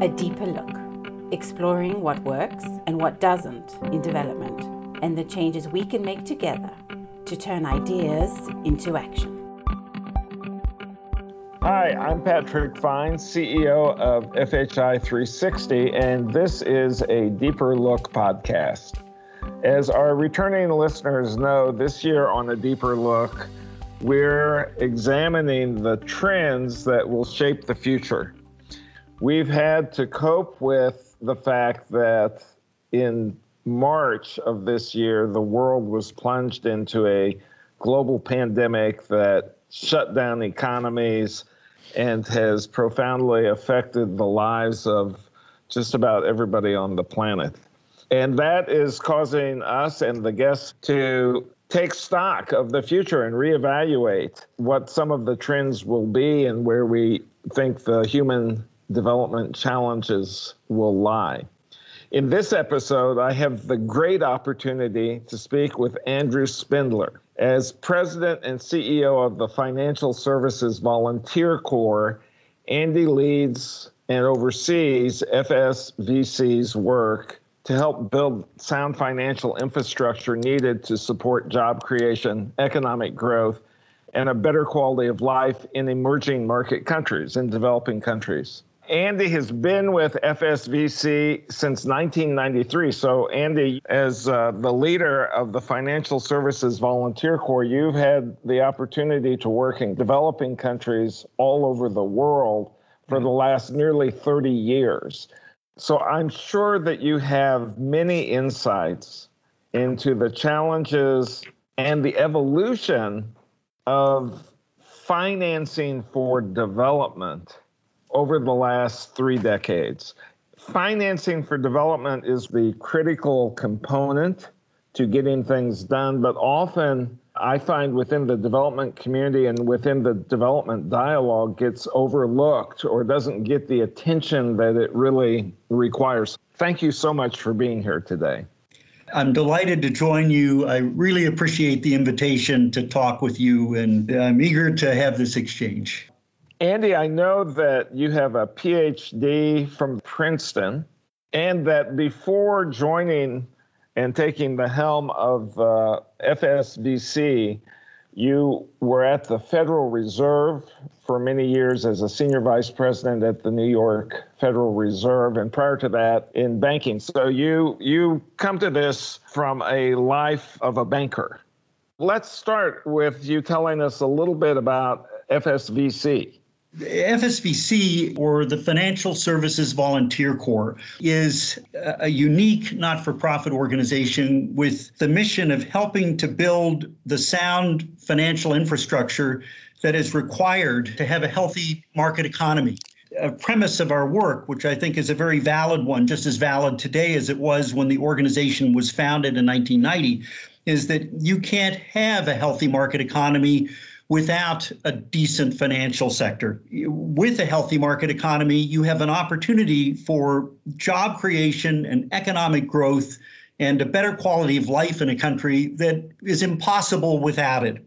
A deeper look, exploring what works and what doesn't in development, and the changes we can make together to turn ideas into action. Hi, I'm Patrick Fine, CEO of FHI 360, and this is a Deeper Look podcast. As our returning listeners know, this year on A Deeper Look, we're examining the trends that will shape the future. We've had to cope with the fact that in March of this year, the world was plunged into a global pandemic that shut down economies and has profoundly affected the lives of just about everybody on the planet. And that is causing us and the guests to take stock of the future and reevaluate what some of the trends will be and where we think the human development challenges will lie. In this episode, I have the great opportunity to speak with Andrew Spindler. As president and CEO of the Financial Services Volunteer Corps, Andy leads and oversees FSVC's work to help build sound financial infrastructure needed to support job creation, economic growth, and a better quality of life in emerging market countries, in developing countries. Andy has been with FSVC since 1993. So, Andy, as uh, the leader of the Financial Services Volunteer Corps, you've had the opportunity to work in developing countries all over the world for the last nearly 30 years. So, I'm sure that you have many insights into the challenges and the evolution of financing for development over the last three decades. Financing for development is the critical component to getting things done, but often I find within the development community and within the development dialogue gets overlooked or doesn't get the attention that it really requires. Thank you so much for being here today. I'm delighted to join you. I really appreciate the invitation to talk with you, and I'm eager to have this exchange. Andy, I know that you have a PhD from Princeton, and that before joining and taking the helm of uh, FSVC, you were at the Federal Reserve for many years as a senior vice president at the New York Federal Reserve, and prior to that in banking. So you you come to this from a life of a banker. Let's start with you telling us a little bit about FSVC. FSVC, or the Financial Services Volunteer Corps, is a unique not for profit organization with the mission of helping to build the sound financial infrastructure that is required to have a healthy market economy. A premise of our work, which I think is a very valid one, just as valid today as it was when the organization was founded in 1990, is that you can't have a healthy market economy without a decent financial sector. With a healthy market economy, you have an opportunity for job creation and economic growth and a better quality of life in a country that is impossible without it.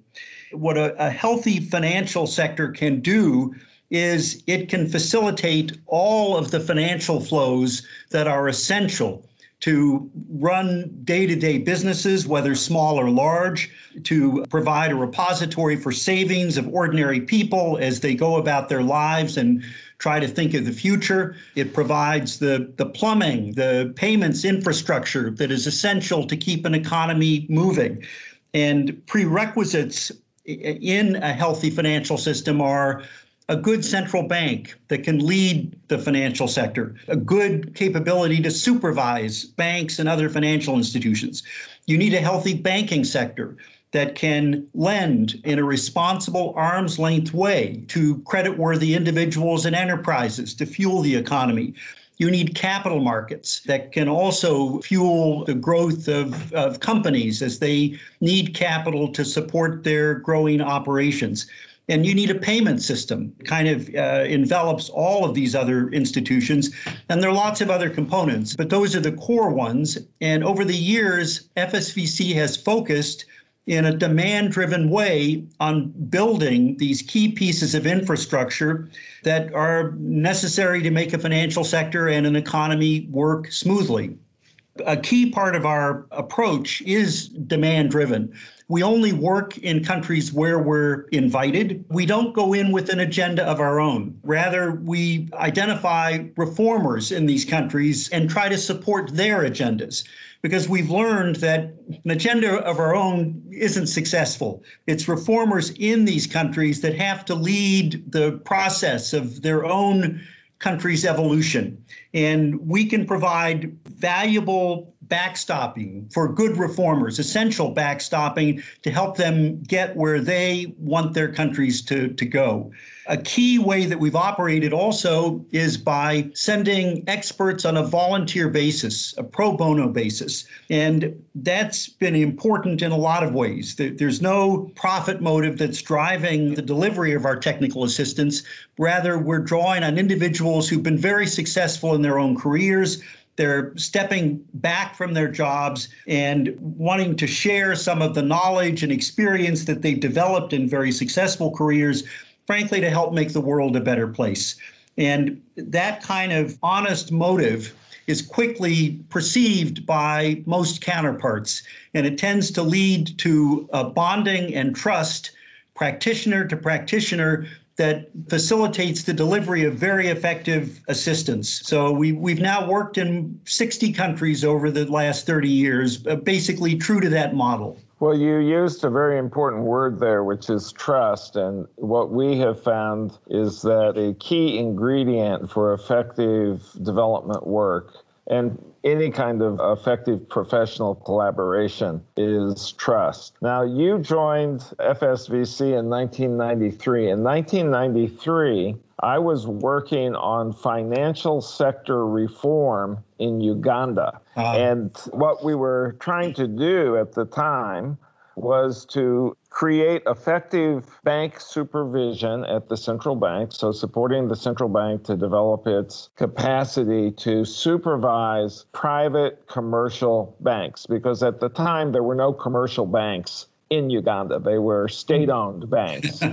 What a, a healthy financial sector can do is it can facilitate all of the financial flows that are essential to run day to day businesses, whether small or large, to provide a repository for savings of ordinary people as they go about their lives and try to think of the future. It provides the, the plumbing, the payments infrastructure that is essential to keep an economy moving. And prerequisites in a healthy financial system are a good central bank that can lead the financial sector, a good capability to supervise banks and other financial institutions. You need a healthy banking sector that can lend in a responsible arm's length way to creditworthy individuals and enterprises to fuel the economy. You need capital markets that can also fuel the growth of, of companies as they need capital to support their growing operations. And you need a payment system, kind of uh, envelops all of these other institutions. And there are lots of other components, but those are the core ones. And over the years, FSVC has focused in a demand driven way on building these key pieces of infrastructure that are necessary to make a financial sector and an economy work smoothly. A key part of our approach is demand driven. We only work in countries where we're invited. We don't go in with an agenda of our own. Rather, we identify reformers in these countries and try to support their agendas because we've learned that an agenda of our own isn't successful. It's reformers in these countries that have to lead the process of their own country's evolution. And we can provide valuable backstopping for good reformers, essential backstopping to help them get where they want their countries to, to go. A key way that we've operated also is by sending experts on a volunteer basis, a pro bono basis. And that's been important in a lot of ways. There's no profit motive that's driving the delivery of our technical assistance. Rather, we're drawing on individuals who've been very successful in their own careers they're stepping back from their jobs and wanting to share some of the knowledge and experience that they've developed in very successful careers, frankly, to help make the world a better place. And that kind of honest motive is quickly perceived by most counterparts, and it tends to lead to a bonding and trust practitioner to practitioner that facilitates the delivery of very effective assistance. So we, we've now worked in 60 countries over the last 30 years, uh, basically true to that model. Well, you used a very important word there, which is trust. And what we have found is that a key ingredient for effective development work and any kind of effective professional collaboration is trust. Now, you joined FSVC in 1993. In 1993, I was working on financial sector reform in Uganda. Uh-huh. And what we were trying to do at the time was to create effective bank supervision at the central bank, so supporting the central bank to develop its capacity to supervise private commercial banks, because at the time there were no commercial banks in Uganda, they were state owned banks.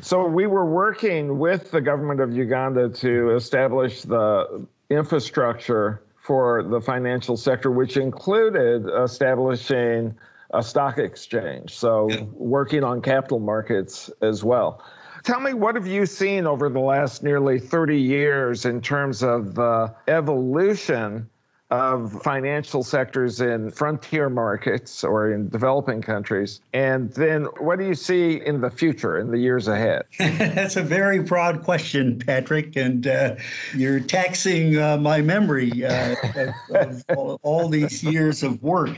So we were working with the government of Uganda to establish the infrastructure for the financial sector, which included establishing a stock exchange. So yeah. working on capital markets as well. Tell me, what have you seen over the last nearly 30 years in terms of the evolution of financial sectors in frontier markets or in developing countries? And then what do you see in the future, in the years ahead? That's a very broad question, Patrick, and uh, you're taxing uh, my memory uh, of, of all these years of work.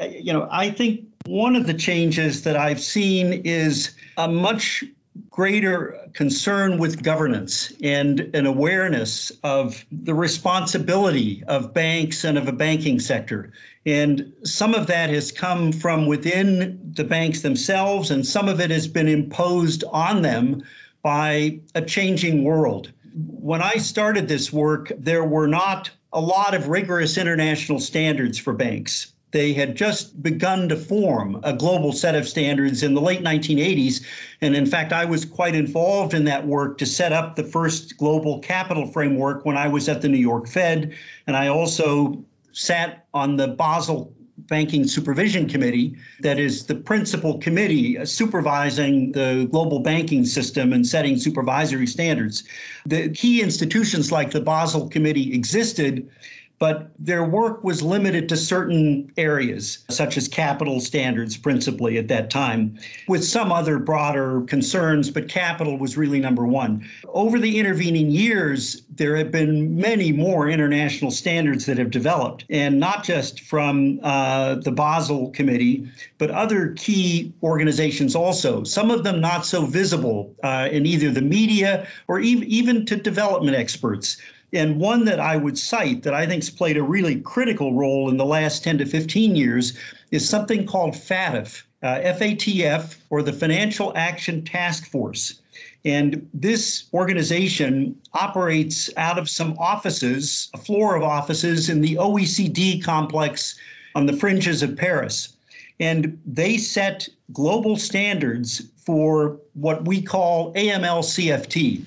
You know, I think one of the changes that I've seen is a much greater concern with governance and an awareness of the responsibility of banks and of a banking sector. And some of that has come from within the banks themselves, and some of it has been imposed on them by a changing world. When I started this work, there were not a lot of rigorous international standards for banks. They had just begun to form a global set of standards in the late 1980s. And in fact, I was quite involved in that work to set up the first global capital framework when I was at the New York Fed. And I also sat on the Basel Banking Supervision Committee, that is the principal committee supervising the global banking system and setting supervisory standards. The key institutions like the Basel Committee existed but their work was limited to certain areas, such as capital standards, principally at that time, with some other broader concerns, but capital was really number one. Over the intervening years, there have been many more international standards that have developed, and not just from uh, the Basel Committee, but other key organizations also, some of them not so visible uh, in either the media or even, even to development experts. And one that I would cite that I think has played a really critical role in the last 10 to 15 years is something called FATF, uh, FATF, or the Financial Action Task Force. And this organization operates out of some offices, a floor of offices in the OECD complex on the fringes of Paris. And they set global standards for what we call AML CFT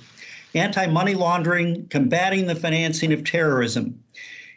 anti money laundering, combating the financing of terrorism.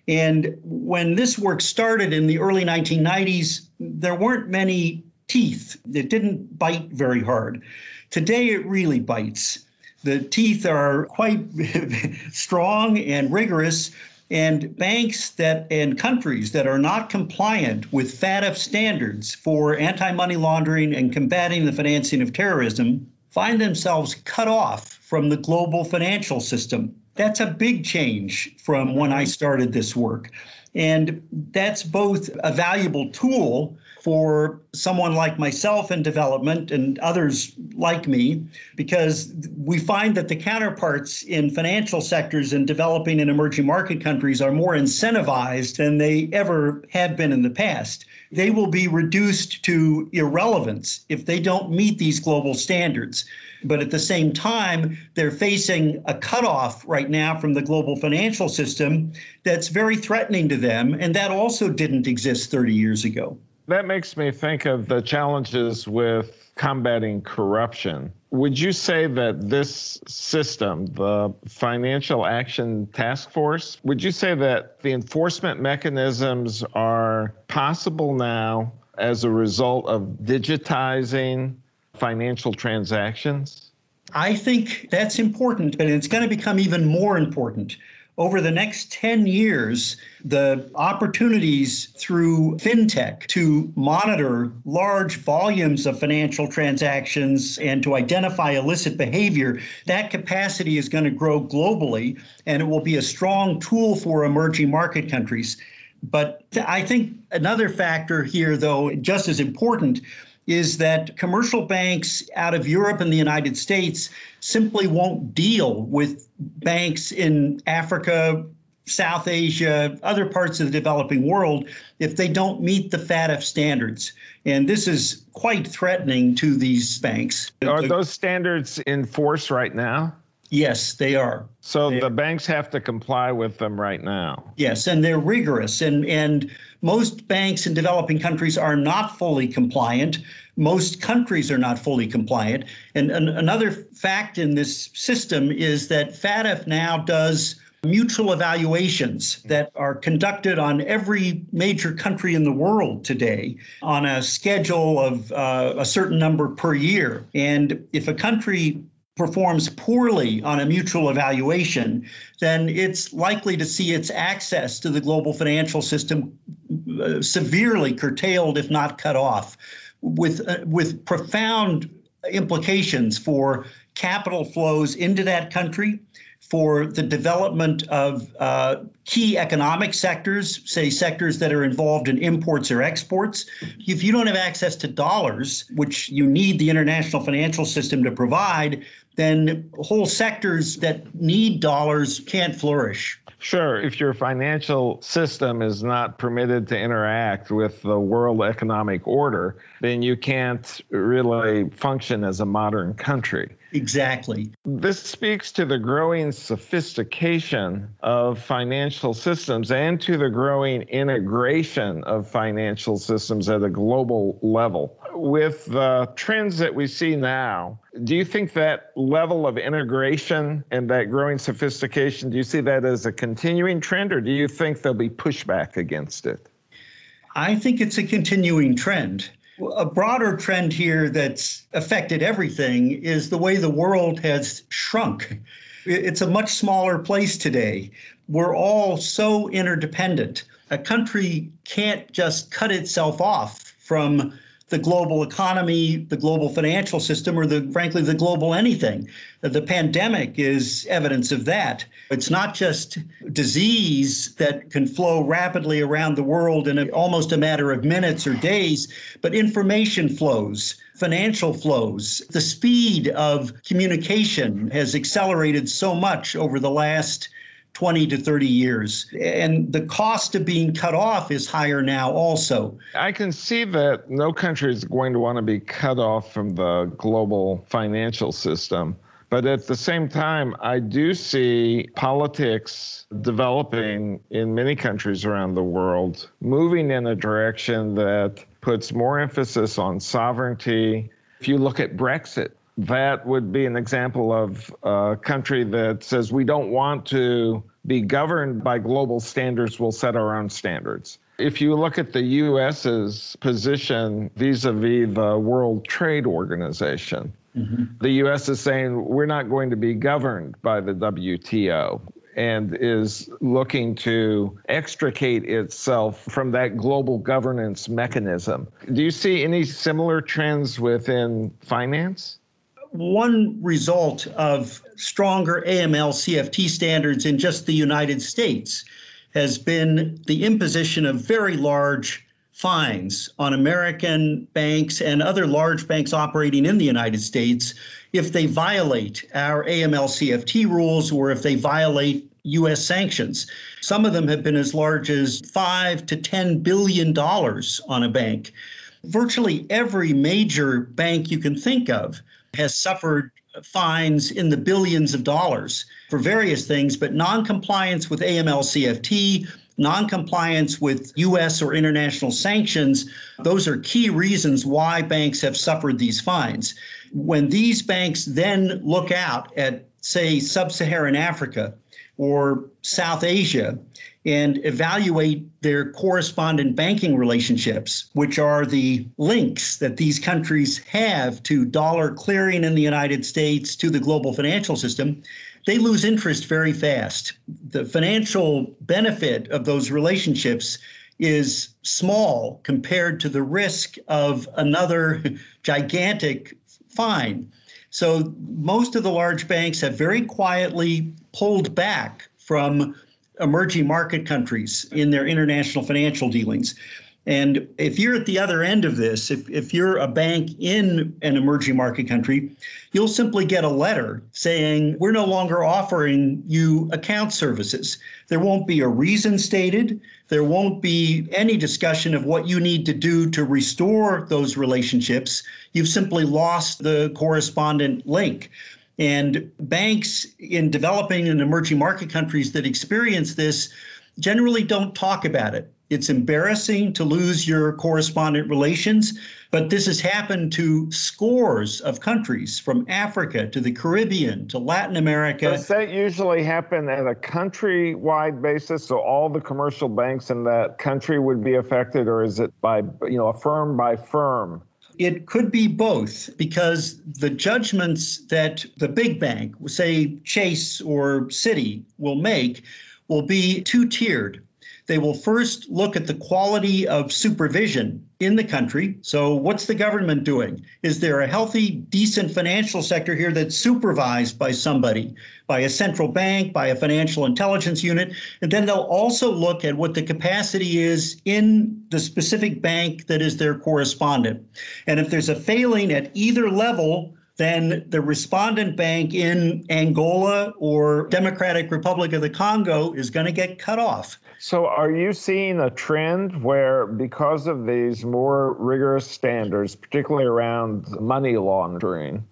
And when this work started in the early 1990s, there weren't many teeth. It didn't bite very hard. Today, it really bites. The teeth are quite strong and rigorous, and banks that and countries that are not compliant with FATF standards for anti-money laundering and combating the financing of terrorism find themselves cut off from the global financial system. That's a big change from when I started this work. And that's both a valuable tool for someone like myself in development and others like me, because we find that the counterparts in financial sectors in developing and emerging market countries are more incentivized than they ever have been in the past. They will be reduced to irrelevance if they don't meet these global standards. But at the same time, they're facing a cutoff right now from the global financial system that's very threatening to them. And that also didn't exist 30 years ago. That makes me think of the challenges with combating corruption. Would you say that this system, the Financial Action Task Force, would you say that the enforcement mechanisms are possible now as a result of digitizing financial transactions? I think that's important, and it's going to become even more important. Over the next 10 years, the opportunities through fintech to monitor large volumes of financial transactions and to identify illicit behavior, that capacity is going to grow globally, and it will be a strong tool for emerging market countries. But I think another factor here, though, just as important, is that commercial banks out of Europe and the United States simply won't deal with banks in Africa, South Asia, other parts of the developing world if they don't meet the FATF standards. And this is quite threatening to these banks. Are those standards in force right now? Yes, they are. So they the banks have to comply with them right now. Yes, and they're rigorous. And and most banks in developing countries are not fully compliant. Most countries are not fully compliant. And an, another fact in this system is that FATF now does mutual evaluations that are conducted on every major country in the world today on a schedule of uh, a certain number per year. And if a country performs poorly on a mutual evaluation, then it's likely to see its access to the global financial system uh, severely curtailed, if not cut off, with uh, with profound implications for capital flows into that country, for the development of uh, key economic sectors, say sectors that are involved in imports or exports. If you don't have access to dollars, which you need the international financial system to provide, then whole sectors that need dollars can't flourish. Sure. If your financial system is not permitted to interact with the world economic order, then you can't really function as a modern country. Exactly. This speaks to the growing sophistication of financial systems and to the growing integration of financial systems at a global level. With the trends that we see now, do you think that level of integration and that growing sophistication, do you see that as a continuing trend or do you think there'll be pushback against it? I think it's a continuing trend. A broader trend here that's affected everything is the way the world has shrunk. It's a much smaller place today. We're all so interdependent. A country can't just cut itself off from the global economy, the global financial system, or the frankly the global anything. The pandemic is evidence of that. It's not just disease that can flow rapidly around the world in a, almost a matter of minutes or days, but information flows, financial flows. The speed of communication has accelerated so much over the last 20 to 30 years. And the cost of being cut off is higher now, also. I can see that no country is going to want to be cut off from the global financial system. But at the same time, I do see politics developing in many countries around the world, moving in a direction that puts more emphasis on sovereignty. If you look at Brexit, that would be an example of a country that says we don't want to be governed by global standards, we'll set our own standards. If you look at the US's position vis a vis the World Trade Organization, mm-hmm. the US is saying we're not going to be governed by the WTO and is looking to extricate itself from that global governance mechanism. Do you see any similar trends within finance? One result of stronger AML CFT standards in just the United States has been the imposition of very large fines on American banks and other large banks operating in the United States if they violate our AML CFT rules or if they violate U.S. sanctions. Some of them have been as large as five to ten billion dollars on a bank. Virtually every major bank you can think of has suffered fines in the billions of dollars for various things, but noncompliance with AML CFT, noncompliance with US or international sanctions, those are key reasons why banks have suffered these fines. When these banks then look out at, say, sub Saharan Africa or South Asia and evaluate their correspondent banking relationships, which are the links that these countries have to dollar clearing in the United States, to the global financial system, they lose interest very fast. The financial benefit of those relationships is small compared to the risk of another gigantic fine. So most of the large banks have very quietly pulled back from emerging market countries in their international financial dealings. And if you're at the other end of this, if, if you're a bank in an emerging market country, you'll simply get a letter saying, We're no longer offering you account services. There won't be a reason stated. There won't be any discussion of what you need to do to restore those relationships. You've simply lost the correspondent link. And banks in developing and emerging market countries that experience this generally don't talk about it. It's embarrassing to lose your correspondent relations, but this has happened to scores of countries from Africa to the Caribbean to Latin America. Does that usually happen at a country wide basis? So all the commercial banks in that country would be affected, or is it by, you know, a firm by firm? It could be both because the judgments that the big bank, say Chase or Citi, will make will be two tiered. They will first look at the quality of supervision in the country. So, what's the government doing? Is there a healthy, decent financial sector here that's supervised by somebody, by a central bank, by a financial intelligence unit? And then they'll also look at what the capacity is in the specific bank that is their correspondent. And if there's a failing at either level, then the respondent bank in Angola or Democratic Republic of the Congo is going to get cut off. So, are you seeing a trend where, because of these more rigorous standards, particularly around money laundering,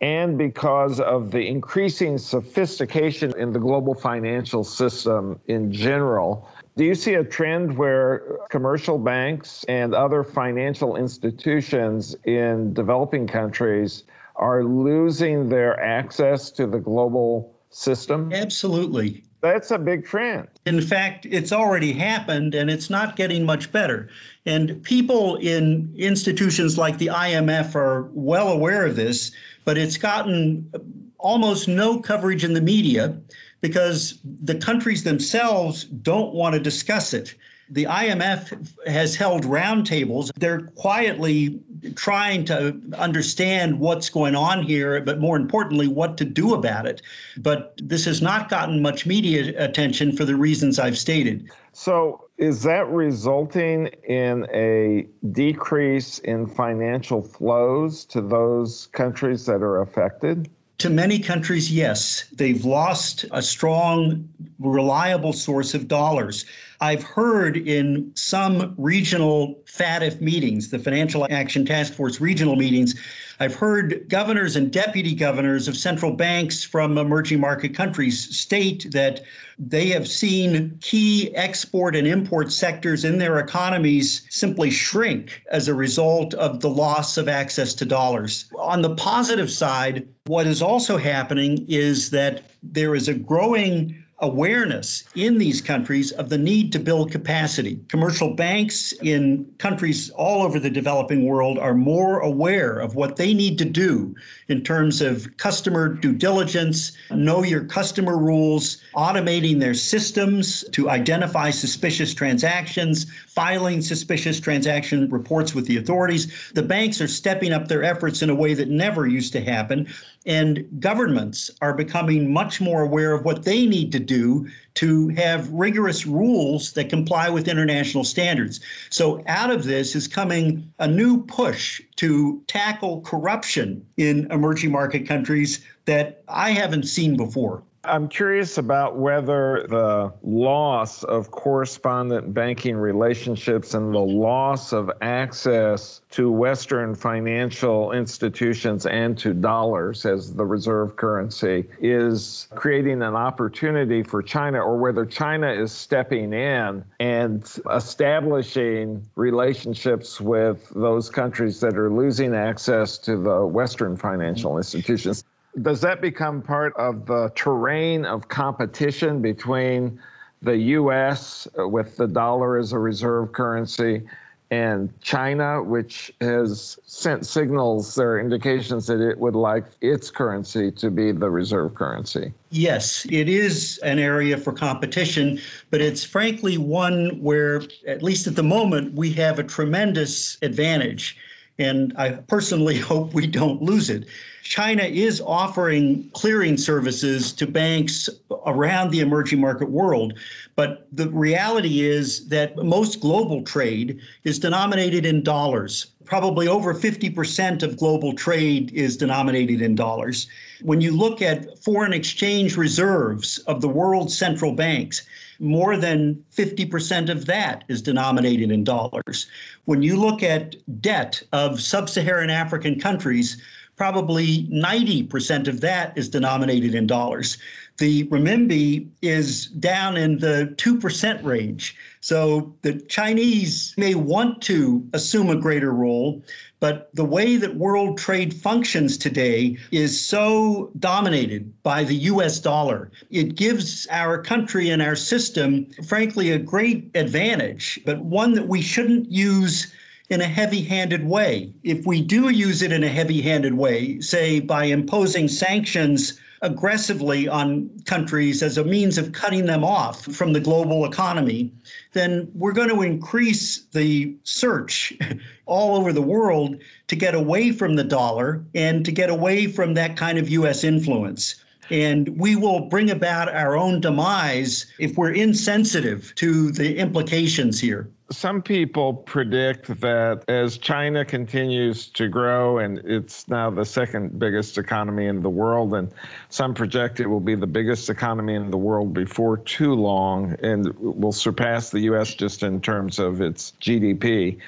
and because of the increasing sophistication in the global financial system in general, do you see a trend where commercial banks and other financial institutions in developing countries are losing their access to the global system? Absolutely. That's a big trend. In fact, it's already happened and it's not getting much better. And people in institutions like the IMF are well aware of this, but it's gotten almost no coverage in the media because the countries themselves don't want to discuss it. The IMF has held roundtables. They're quietly trying to understand what's going on here, but more importantly, what to do about it. But this has not gotten much media attention for the reasons I've stated. So, is that resulting in a decrease in financial flows to those countries that are affected? To many countries, yes. They've lost a strong, reliable source of dollars. I've heard in some regional FATF meetings, the Financial Action Task Force regional meetings, I've heard governors and deputy governors of central banks from emerging market countries state that they have seen key export and import sectors in their economies simply shrink as a result of the loss of access to dollars. On the positive side, what is also happening is that there is a growing awareness in these countries of the need to build capacity. Commercial banks in countries all over the developing world are more aware of what they need to do in terms of customer due diligence, know your customer rules, automating their systems to identify suspicious transactions, filing suspicious transaction reports with the authorities. The banks are stepping up their efforts in a way that never used to happen. And governments are becoming much more aware of what they need to do to have rigorous rules that comply with international standards. So, out of this is coming a new push to tackle corruption in emerging market countries that I haven't seen before. I'm curious about whether the loss of correspondent banking relationships and the loss of access to Western financial institutions and to dollars as the reserve currency is creating an opportunity for China, or whether China is stepping in and establishing relationships with those countries that are losing access to the Western financial institutions does that become part of the terrain of competition between the U.S. with the dollar as a reserve currency and China, which has sent signals, are indications that it would like its currency to be the reserve currency. Yes, it is an area for competition, but it's frankly one where, at least at the moment, we have a tremendous advantage. And I personally hope we don't lose it. China is offering clearing services to banks around the emerging market world. But the reality is that most global trade is denominated in dollars. Probably over 50% of global trade is denominated in dollars. When you look at foreign exchange reserves of the world's central banks, more than 50% of that is denominated in dollars. When you look at debt of sub Saharan African countries, probably 90% of that is denominated in dollars. The renminbi is down in the 2% range. So the Chinese may want to assume a greater role, but the way that world trade functions today is so dominated by the US dollar. It gives our country and our system, frankly, a great advantage, but one that we shouldn't use in a heavy handed way. If we do use it in a heavy handed way, say by imposing sanctions aggressively on countries as a means of cutting them off from the global economy, then we're going to increase the search all over the world to get away from the dollar and to get away from that kind of U.S. influence. And we will bring about our own demise if we're insensitive to the implications here. Some people predict that as China continues to grow, and it's now the second biggest economy in the world, and some project it will be the biggest economy in the world before too long and will surpass the U.S. just in terms of its GDP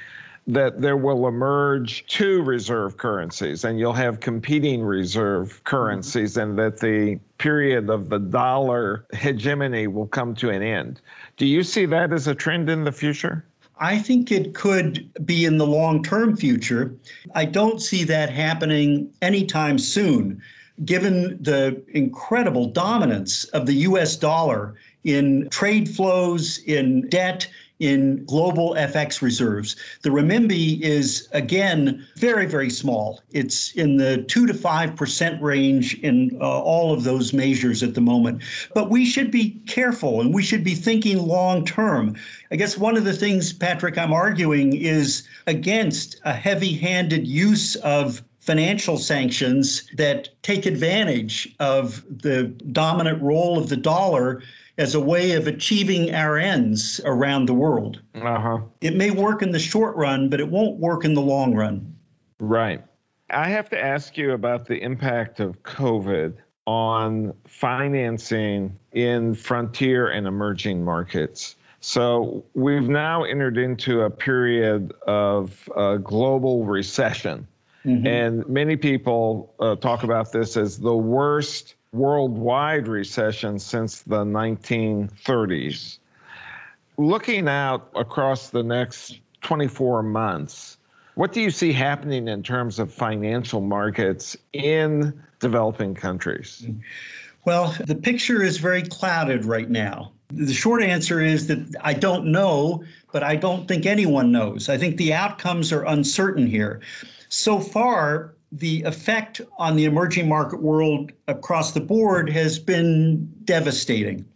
that there will emerge two reserve currencies and you'll have competing reserve mm-hmm. currencies and that the period of the dollar hegemony will come to an end. Do you see that as a trend in the future? I think it could be in the long term future. I don't see that happening anytime soon, given the incredible dominance of the US dollar in trade flows, in debt, in global FX reserves. The renminbi is, again, very, very small. It's in the 2 to 5% range in uh, all of those measures at the moment. But we should be careful and we should be thinking long term. I guess one of the things, Patrick, I'm arguing is against a heavy handed use of financial sanctions that take advantage of the dominant role of the dollar as a way of achieving our ends around the world. Uh-huh. It may work in the short run, but it won't work in the long run. Right. I have to ask you about the impact of COVID on financing in frontier and emerging markets. So we've now entered into a period of uh, global recession. Mm-hmm. And many people uh, talk about this as the worst worldwide recession since the 1930s. Looking out across the next 24 months, what do you see happening in terms of financial markets in developing countries? Well, the picture is very clouded right now. The short answer is that I don't know, but I don't think anyone knows. I think the outcomes are uncertain here. So far, the effect on the emerging market world across the board has been devastating.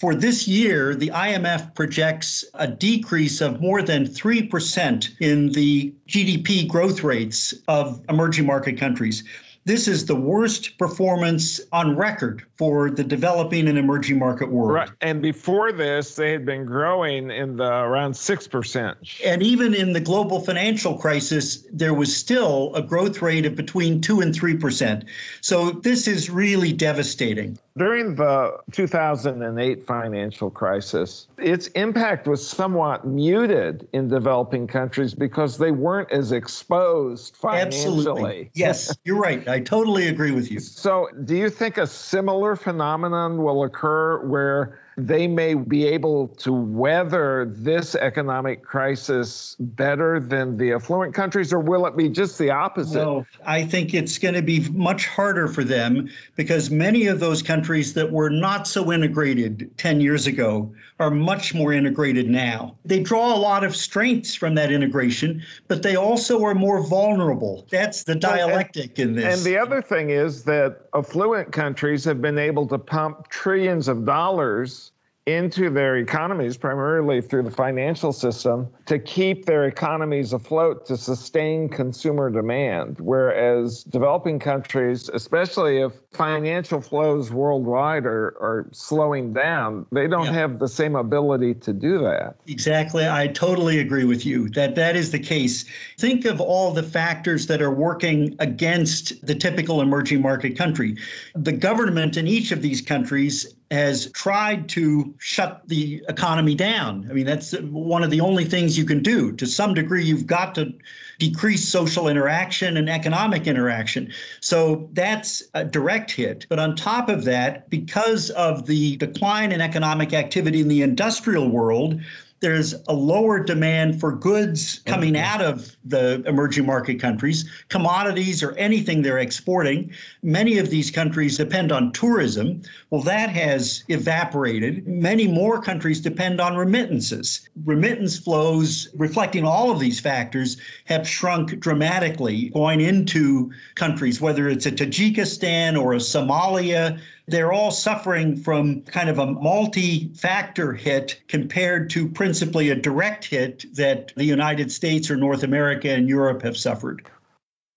For this year, the IMF projects a decrease of more than 3% in the GDP growth rates of emerging market countries. This is the worst performance on record for the developing and emerging market world. Right. And before this, they had been growing in the around 6%. And even in the global financial crisis, there was still a growth rate of between 2 and 3%. So this is really devastating. During the 2008 financial crisis, its impact was somewhat muted in developing countries because they weren't as exposed financially. Absolutely. Yes, you're right. I totally agree with you. So, do you think a similar phenomenon will occur where they may be able to weather this economic crisis better than the affluent countries, or will it be just the opposite? No, I think it's going to be much harder for them because many of those countries that were not so integrated 10 years ago are much more integrated now. They draw a lot of strengths from that integration, but they also are more vulnerable. That's the dialectic and, in this. And the other thing is that affluent countries have been able to pump trillions of dollars into their economies, primarily through the financial system, to keep their economies afloat to sustain consumer demand. Whereas developing countries, especially if financial flows worldwide are, are slowing down, they don't yeah. have the same ability to do that. Exactly. I totally agree with you that that is the case. Think of all the factors that are working against the typical emerging market country. The government in each of these countries has tried to shut the economy down. I mean, that's one of the only things you can do. To some degree, you've got to decrease social interaction and economic interaction. So that's a direct hit. But on top of that, because of the decline in economic activity in the industrial world, there's a lower demand for goods coming out of the emerging market countries, commodities or anything they're exporting. Many of these countries depend on tourism. Well, that has evaporated. Many more countries depend on remittances. Remittance flows, reflecting all of these factors, have shrunk dramatically going into countries, whether it's a Tajikistan or a Somalia they're all suffering from kind of a multi factor hit compared to principally a direct hit that the United States or North America and Europe have suffered.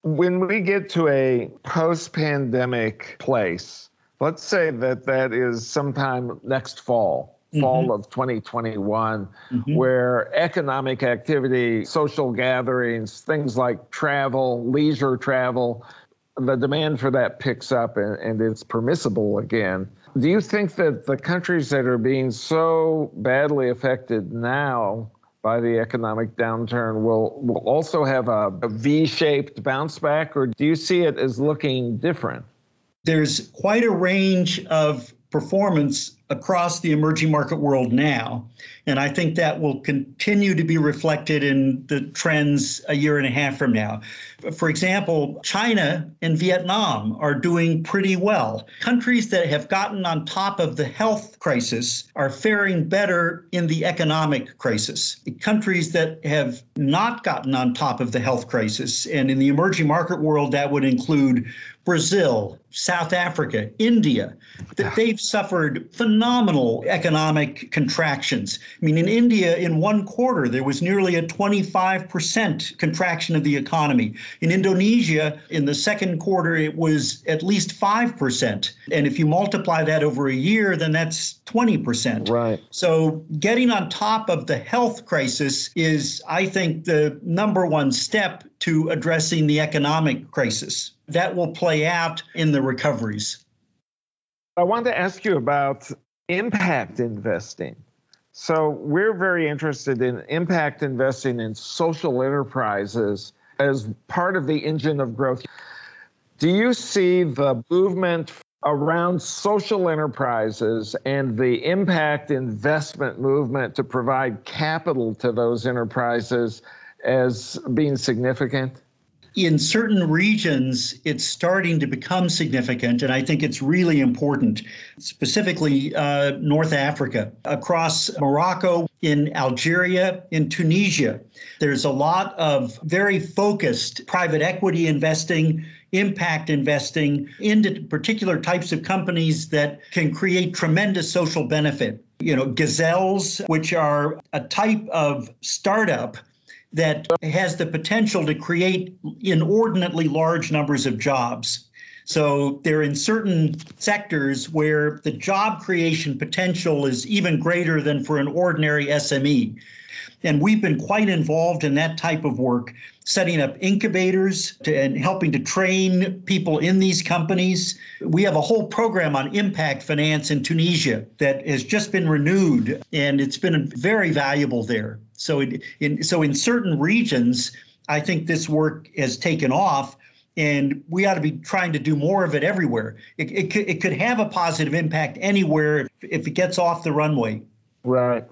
When we get to a post pandemic place, let's say that that is sometime next fall, fall mm-hmm. of 2021, mm-hmm. where economic activity, social gatherings, things like travel, leisure travel, the demand for that picks up and, and it's permissible again. Do you think that the countries that are being so badly affected now by the economic downturn will, will also have a a V-shaped bounce back, or do you see it as looking different? There's quite a range of performance across the emerging market world now. And I think that will continue to be reflected in the trends a year and a half from now. For example, China and Vietnam are doing pretty well. Countries that have gotten on top of the health crisis are faring better in the economic crisis. Countries that have not gotten on top of the health crisis, and in the emerging market world, that would include Brazil, South Africa, India, that they've suffered phenomenal phenomenal economic contractions. I mean, in India, in one quarter, there was nearly a 25% contraction of the economy. In Indonesia, in the second quarter, it was at least 5%. And if you multiply that over a year, then that's 20%. Right. So getting on top of the health crisis is, I think, the number one step to addressing the economic crisis. That will play out in the recoveries. I want to ask you about impact investing. So, we're very interested in impact investing in social enterprises as part of the engine of growth. Do you see the movement around social enterprises and the impact investment movement to provide capital to those enterprises as being significant? In certain regions, it's starting to become significant, and I think it's really important, specifically uh, North Africa, across Morocco, in Algeria, in Tunisia. There's a lot of very focused private equity investing, impact investing into particular types of companies that can create tremendous social benefit. You know, gazelles, which are a type of startup that has the potential to create inordinately large numbers of jobs. So they're in certain sectors where the job creation potential is even greater than for an ordinary SME. And we've been quite involved in that type of work, setting up incubators to, and helping to train people in these companies. We have a whole program on impact finance in Tunisia that has just been renewed, and it's been very valuable there. So, in, in so in certain regions, I think this work has taken off and we ought to be trying to do more of it everywhere. It, it, could, it could have a positive impact anywhere if it gets off the runway. Right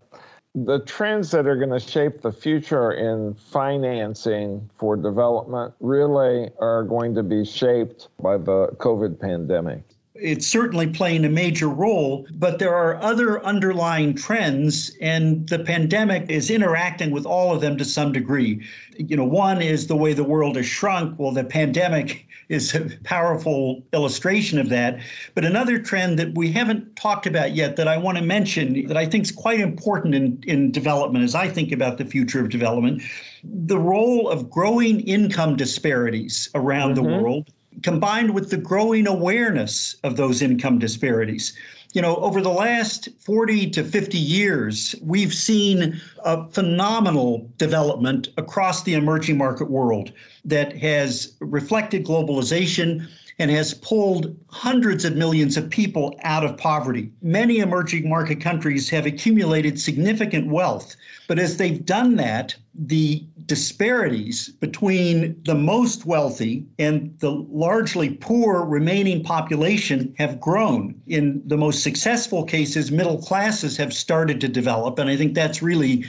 the trends that are going to shape the future in financing for development really are going to be shaped by the COVID pandemic. It's certainly playing a major role, but there are other underlying trends, and the pandemic is interacting with all of them to some degree. You know, one is the way the world has shrunk. Well, the pandemic is a powerful illustration of that. But another trend that we haven't talked about yet that I want to mention that I think is quite important in, in development as I think about the future of development the role of growing income disparities around mm-hmm. the world combined with the growing awareness of those income disparities. You know, over the last 40 to 50 years, we've seen a phenomenal development across the emerging market world that has reflected globalization and has pulled hundreds of millions of people out of poverty. Many emerging market countries have accumulated significant wealth, but as they've done that, the disparities between the most wealthy and the largely poor remaining population have grown. In the most successful cases, middle classes have started to develop, and I think that's really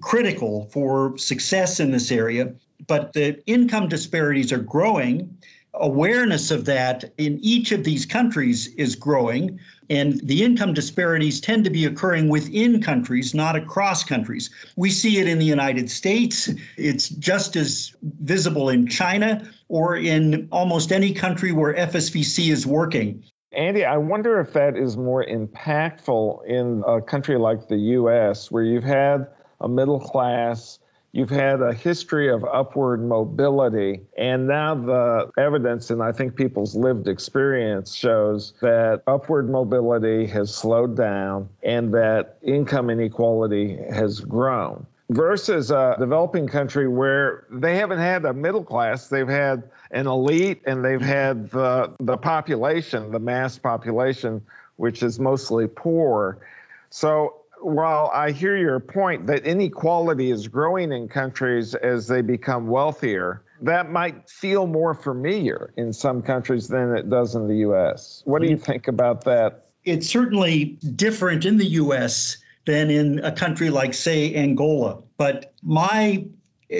critical for success in this area. But the income disparities are growing awareness of that in each of these countries is growing, and the income disparities tend to be occurring within countries, not across countries. We see it in the United States, it's just as visible in China or in almost any country where FSVC is working. Andy, I wonder if that is more impactful in a country like the US, where you've had a middle class You've had a history of upward mobility, and now the evidence, and I think people's lived experience shows that upward mobility has slowed down and that income inequality has grown. Versus a developing country where they haven't had a middle class, they've had an elite and they've had the, the population, the mass population, which is mostly poor. So while I hear your point that inequality is growing in countries as they become wealthier, that might feel more familiar in some countries than it does in the US. What do you think about that? It's certainly different in the US than in a country like, say, Angola. But my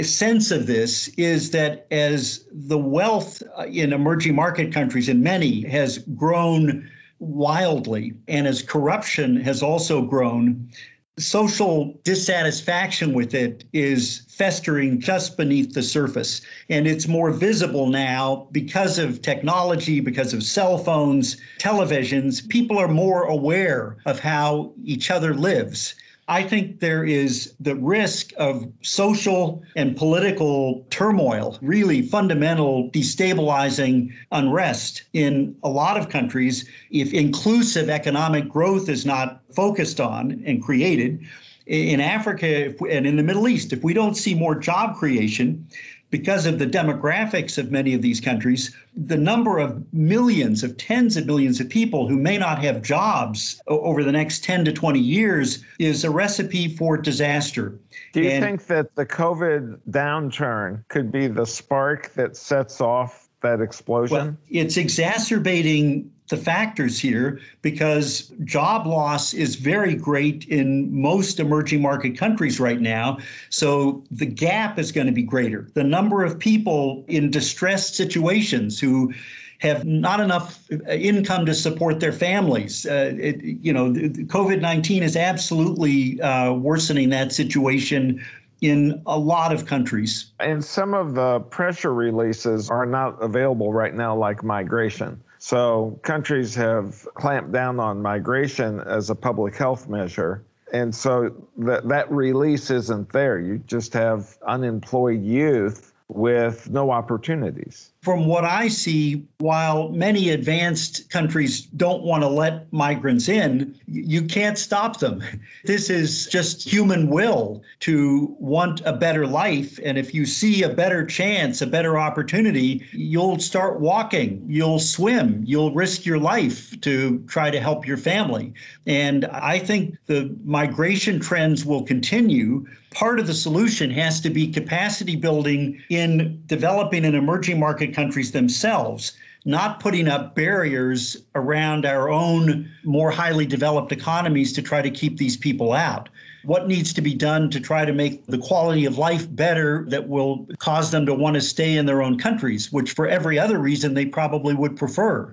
sense of this is that as the wealth uh, in emerging market countries, in many, has grown wildly. And as corruption has also grown, social dissatisfaction with it is festering just beneath the surface. And it's more visible now because of technology, because of cell phones, televisions. People are more aware of how each other lives. I think there is the risk of social and political turmoil, really fundamental destabilizing unrest in a lot of countries if inclusive economic growth is not focused on and created. In Africa and in the Middle East, if we don't see more job creation, because of the demographics of many of these countries, the number of millions, of tens of millions of people who may not have jobs over the next 10 to 20 years is a recipe for disaster. Do you and, think that the COVID downturn could be the spark that sets off that explosion? Well, it's exacerbating the factors here because job loss is very great in most emerging market countries right now. So the gap is going to be greater. The number of people in distressed situations who have not enough income to support their families. Uh, it, you know, COVID 19 is absolutely uh, worsening that situation in a lot of countries. And some of the pressure releases are not available right now, like migration. So countries have clamped down on migration as a public health measure. And so that, that release isn't there. You just have unemployed youth with no opportunities. From what I see, while many advanced countries don't want to let migrants in, you can't stop them. This is just human will to want a better life. And if you see a better chance, a better opportunity, you'll start walking, you'll swim, you'll risk your life to try to help your family. And I think the migration trends will continue part of the solution has to be capacity building in developing and emerging market countries themselves, not putting up barriers around our own more highly developed economies to try to keep these people out. What needs to be done to try to make the quality of life better that will cause them to want to stay in their own countries, which for every other reason they probably would prefer.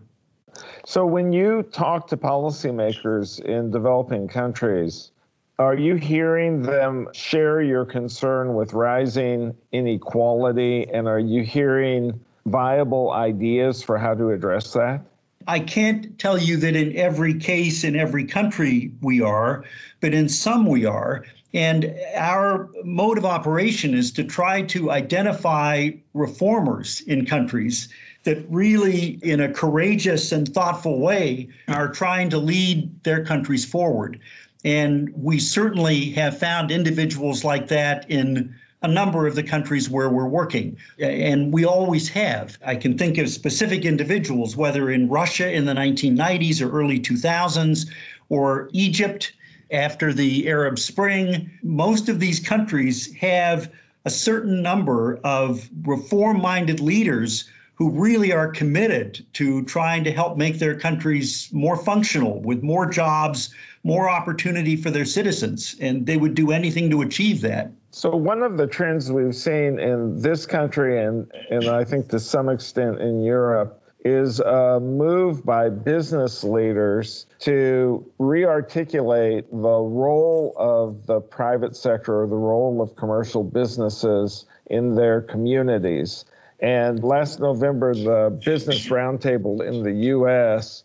So, when you talk to policymakers in developing countries, are you hearing them share your concern with rising inequality? And are you hearing viable ideas for how to address that? I can't tell you that in every case, in every country, we are, but in some we are. And our mode of operation is to try to identify reformers in countries that really, in a courageous and thoughtful way, are trying to lead their countries forward. And we certainly have found individuals like that in a number of the countries where we're working. And we always have. I can think of specific individuals, whether in Russia in the 1990s or early 2000s, or Egypt after the Arab Spring. Most of these countries have a certain number of reform minded leaders who really are committed to trying to help make their countries more functional with more jobs, more opportunity for their citizens. And they would do anything to achieve that. So, one of the trends we've seen in this country and, and I think to some extent in Europe is a move by business leaders to rearticulate the role of the private sector or the role of commercial businesses in their communities. And last November, the Business Roundtable in the US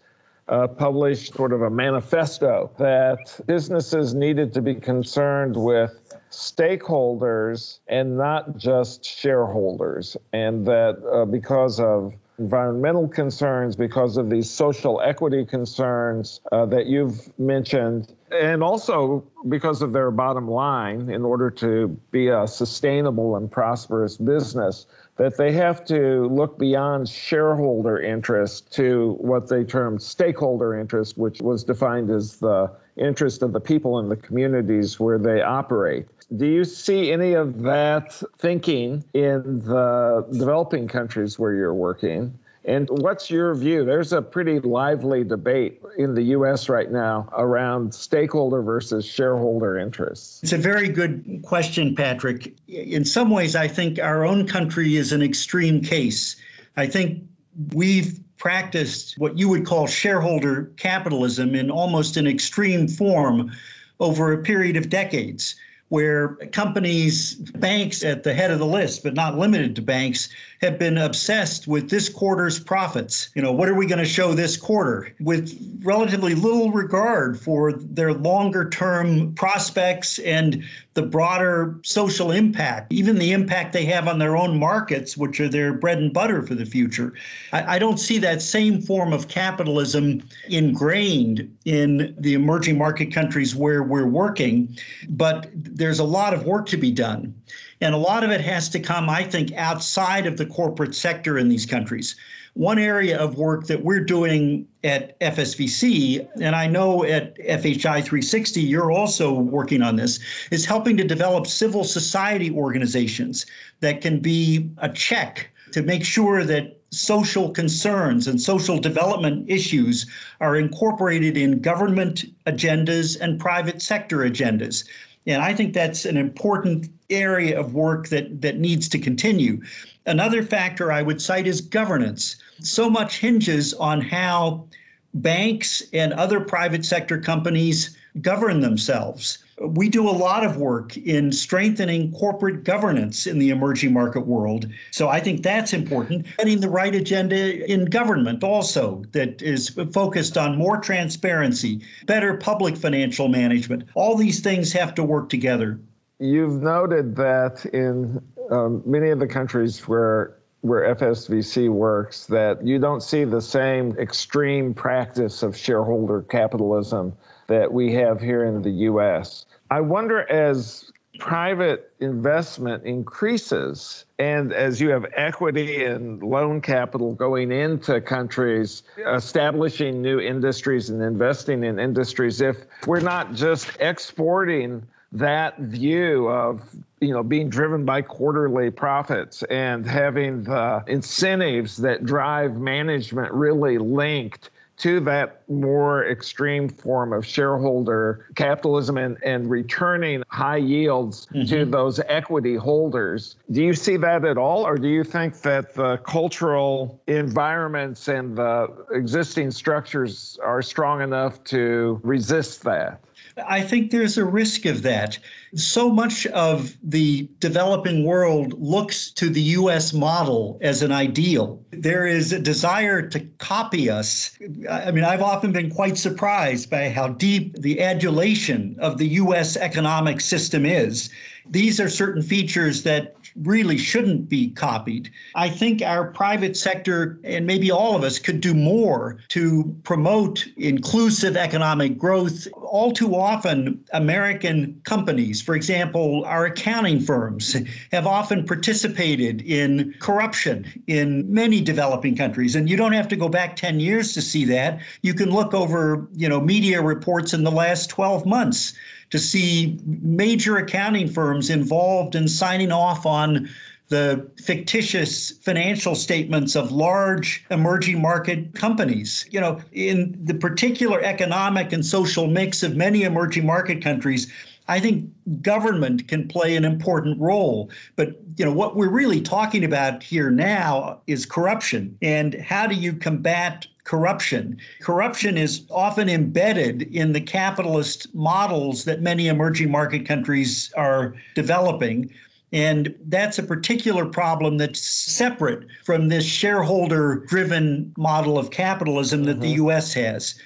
uh, published sort of a manifesto that businesses needed to be concerned with stakeholders and not just shareholders, and that uh, because of environmental concerns, because of these social equity concerns uh, that you've mentioned, and also because of their bottom line, in order to be a sustainable and prosperous business, that they have to look beyond shareholder interest to what they termed stakeholder interest, which was defined as the interest of the people in the communities where they operate. Do you see any of that thinking in the developing countries where you're working? And what's your view? There's a pretty lively debate in the U.S. right now around stakeholder versus shareholder interests. It's a very good question, Patrick. In some ways, I think our own country is an extreme case. I think we've practiced what you would call shareholder capitalism in almost an extreme form over a period of decades where companies, banks at the head of the list, but not limited to banks, have been obsessed with this quarter's profits. You know, what are we going to show this quarter with relatively little regard for their longer term prospects and the broader social impact, even the impact they have on their own markets, which are their bread and butter for the future. I, I don't see that same form of capitalism ingrained in the emerging market countries where we're working, but there's a lot of work to be done. And a lot of it has to come, I think, outside of the corporate sector in these countries. One area of work that we're doing at FSVC, and I know at FHI 360, you're also working on this, is helping to develop civil society organizations that can be a check to make sure that social concerns and social development issues are incorporated in government agendas and private sector agendas. And I think that's an important area of work that, that needs to continue. Another factor I would cite is governance. So much hinges on how banks and other private sector companies govern themselves. We do a lot of work in strengthening corporate governance in the emerging market world. So I think that's important. Getting the right agenda in government also that is focused on more transparency, better public financial management. All these things have to work together. You've noted that in um, many of the countries where where FSVC works that you don't see the same extreme practice of shareholder capitalism that we have here in the US. I wonder as private investment increases and as you have equity and loan capital going into countries establishing new industries and investing in industries if we're not just exporting that view of you know being driven by quarterly profits and having the incentives that drive management really linked to that more extreme form of shareholder capitalism and, and returning high yields mm-hmm. to those equity holders. Do you see that at all, or do you think that the cultural environments and the existing structures are strong enough to resist that? I think there's a risk of that. So much of the developing world looks to the US model as an ideal. There is a desire to copy us. I mean, I've often been quite surprised by how deep the adulation of the US economic system is. These are certain features that really shouldn't be copied. I think our private sector and maybe all of us could do more to promote inclusive economic growth. All too often, American companies, for example, our accounting firms, have often participated in corruption in many developing countries. And you don't have to go back 10 years to see that. You can look over, you know, media reports in the last 12 months to see major accounting firms involved in signing off on the fictitious financial statements of large emerging market companies. You know, in the particular economic and social mix of many emerging market countries, I think government can play an important role. But you know what we're really talking about here now is corruption and how do you combat corruption. Corruption is often embedded in the capitalist models that many emerging market countries are developing. And that's a particular problem that's separate from this shareholder driven model of capitalism that mm-hmm. the US has.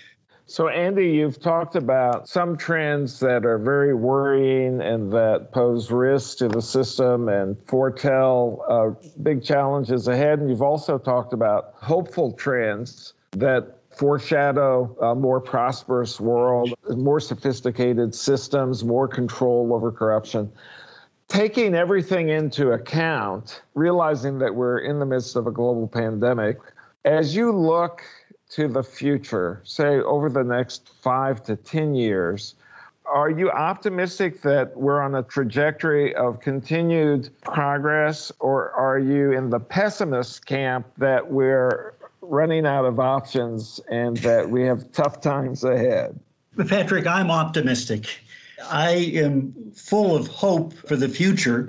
So, Andy, you've talked about some trends that are very worrying and that pose risks to the system and foretell uh, big challenges ahead. And you've also talked about hopeful trends that foreshadow a more prosperous world, more sophisticated systems, more control over corruption. Taking everything into account, realizing that we're in the midst of a global pandemic, as you look to the future, say over the next five to 10 years, are you optimistic that we're on a trajectory of continued progress, or are you in the pessimist camp that we're running out of options and that we have tough times ahead? Patrick, I'm optimistic. I am full of hope for the future.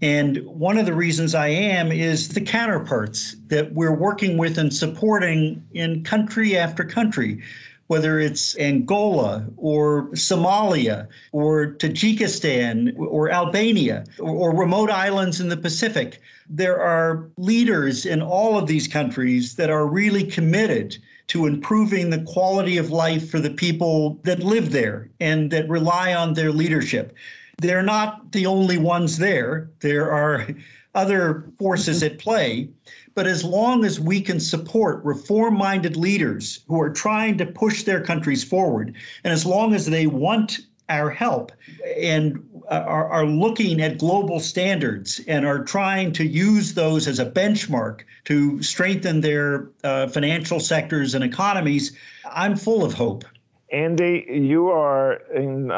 And one of the reasons I am is the counterparts that we're working with and supporting in country after country. whether it's Angola or Somalia or Tajikistan or Albania or, remote islands in the Pacific. There are leaders in all of these countries that are really committed to improving the quality of life for the people that live there and that rely on their leadership. They're not the only ones there. There are other forces at play. But as long as we can support reform minded leaders who are trying to push their countries forward, and as long as they want our help and are, are, looking at global standards and are trying to use those as a benchmark to strengthen their uh, financial sectors and economies, I'm full of hope. Andy, you are in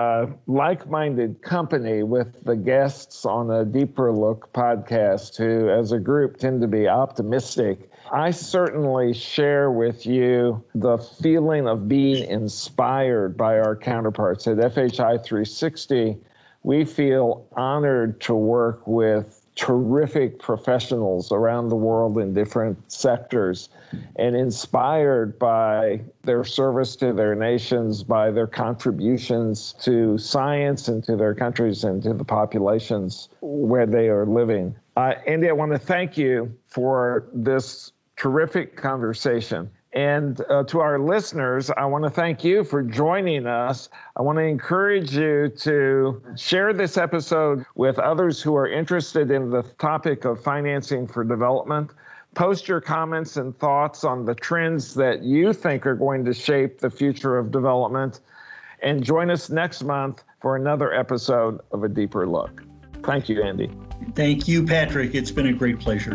like minded company with the guests on a Deeper Look podcast who, as a group, tend to be optimistic. I certainly share with you the feeling of being inspired by our counterparts at FHI 360. We feel honored to work with terrific professionals around the world in different sectors and inspired by their service to their nations, by their contributions to science and to their countries and to the populations where they are living. Uh, Andy, I want to thank you for this terrific conversation. And uh, to our listeners, I want to thank you for joining us. I want to encourage you to share this episode with others who are interested in the topic of financing for development. Post your comments and thoughts on the trends that you think are going to shape the future of development. And join us next month for another episode of A Deeper Look. Thank you, Andy. Thank you, Patrick. It's been a great pleasure.